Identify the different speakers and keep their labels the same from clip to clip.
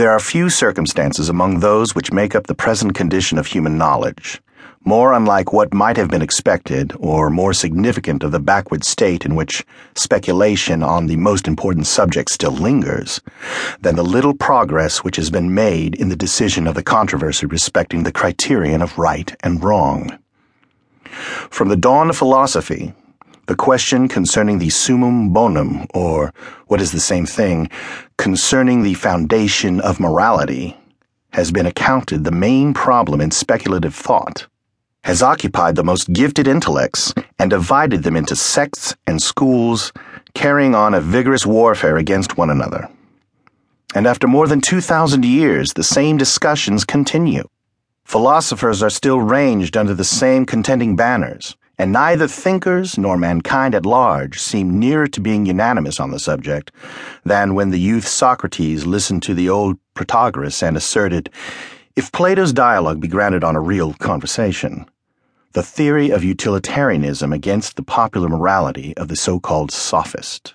Speaker 1: There are few circumstances among those which make up the present condition of human knowledge, more unlike what might have been expected, or more significant of the backward state in which speculation on the most important subject still lingers, than the little progress which has been made in the decision of the controversy respecting the criterion of right and wrong. From the dawn of philosophy, the question concerning the summum bonum, or what is the same thing, concerning the foundation of morality, has been accounted the main problem in speculative thought, has occupied the most gifted intellects and divided them into sects and schools, carrying on a vigorous warfare against one another. And after more than 2,000 years, the same discussions continue. Philosophers are still ranged under the same contending banners and neither thinkers nor mankind at large seem nearer to being unanimous on the subject than when the youth Socrates listened to the old Protagoras and asserted, if Plato's dialogue be granted on a real conversation, the theory of utilitarianism against the popular morality of the so called sophist.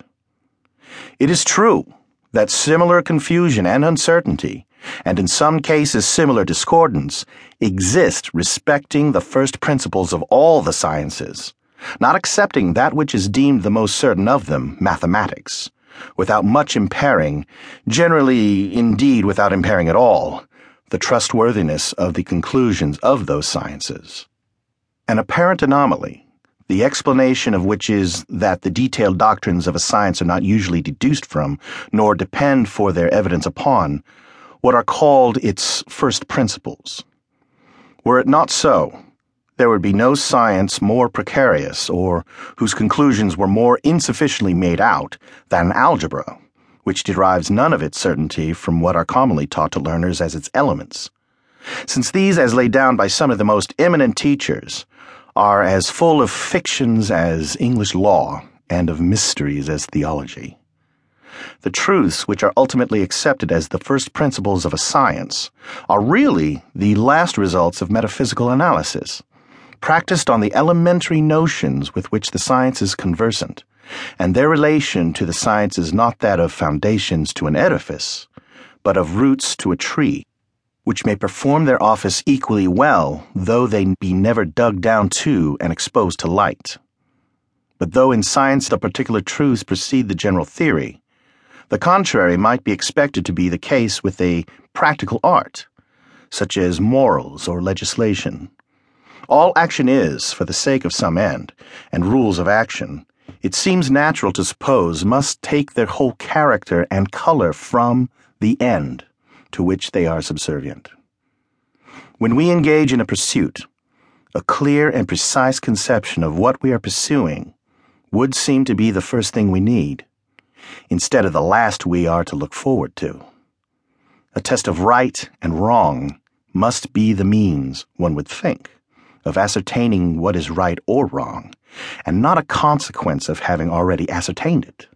Speaker 1: It is true that similar confusion and uncertainty and in some cases similar discordance, exist respecting the first principles of all the sciences, not accepting that which is deemed the most certain of them, mathematics, without much impairing, generally, indeed, without impairing at all, the trustworthiness of the conclusions of those sciences. An apparent anomaly, the explanation of which is that the detailed doctrines of a science are not usually deduced from, nor depend for their evidence upon, what are called its first principles. Were it not so, there would be no science more precarious or whose conclusions were more insufficiently made out than algebra, which derives none of its certainty from what are commonly taught to learners as its elements. Since these, as laid down by some of the most eminent teachers, are as full of fictions as English law and of mysteries as theology. The truths which are ultimately accepted as the first principles of a science are really the last results of metaphysical analysis, practiced on the elementary notions with which the science is conversant, and their relation to the science is not that of foundations to an edifice, but of roots to a tree, which may perform their office equally well, though they be never dug down to and exposed to light. But though in science the particular truths precede the general theory, the contrary might be expected to be the case with a practical art, such as morals or legislation. All action is for the sake of some end, and rules of action, it seems natural to suppose, must take their whole character and color from the end to which they are subservient. When we engage in a pursuit, a clear and precise conception of what we are pursuing would seem to be the first thing we need instead of the last we are to look forward to. A test of right and wrong must be the means, one would think, of ascertaining what is right or wrong, and not a consequence of having already ascertained it.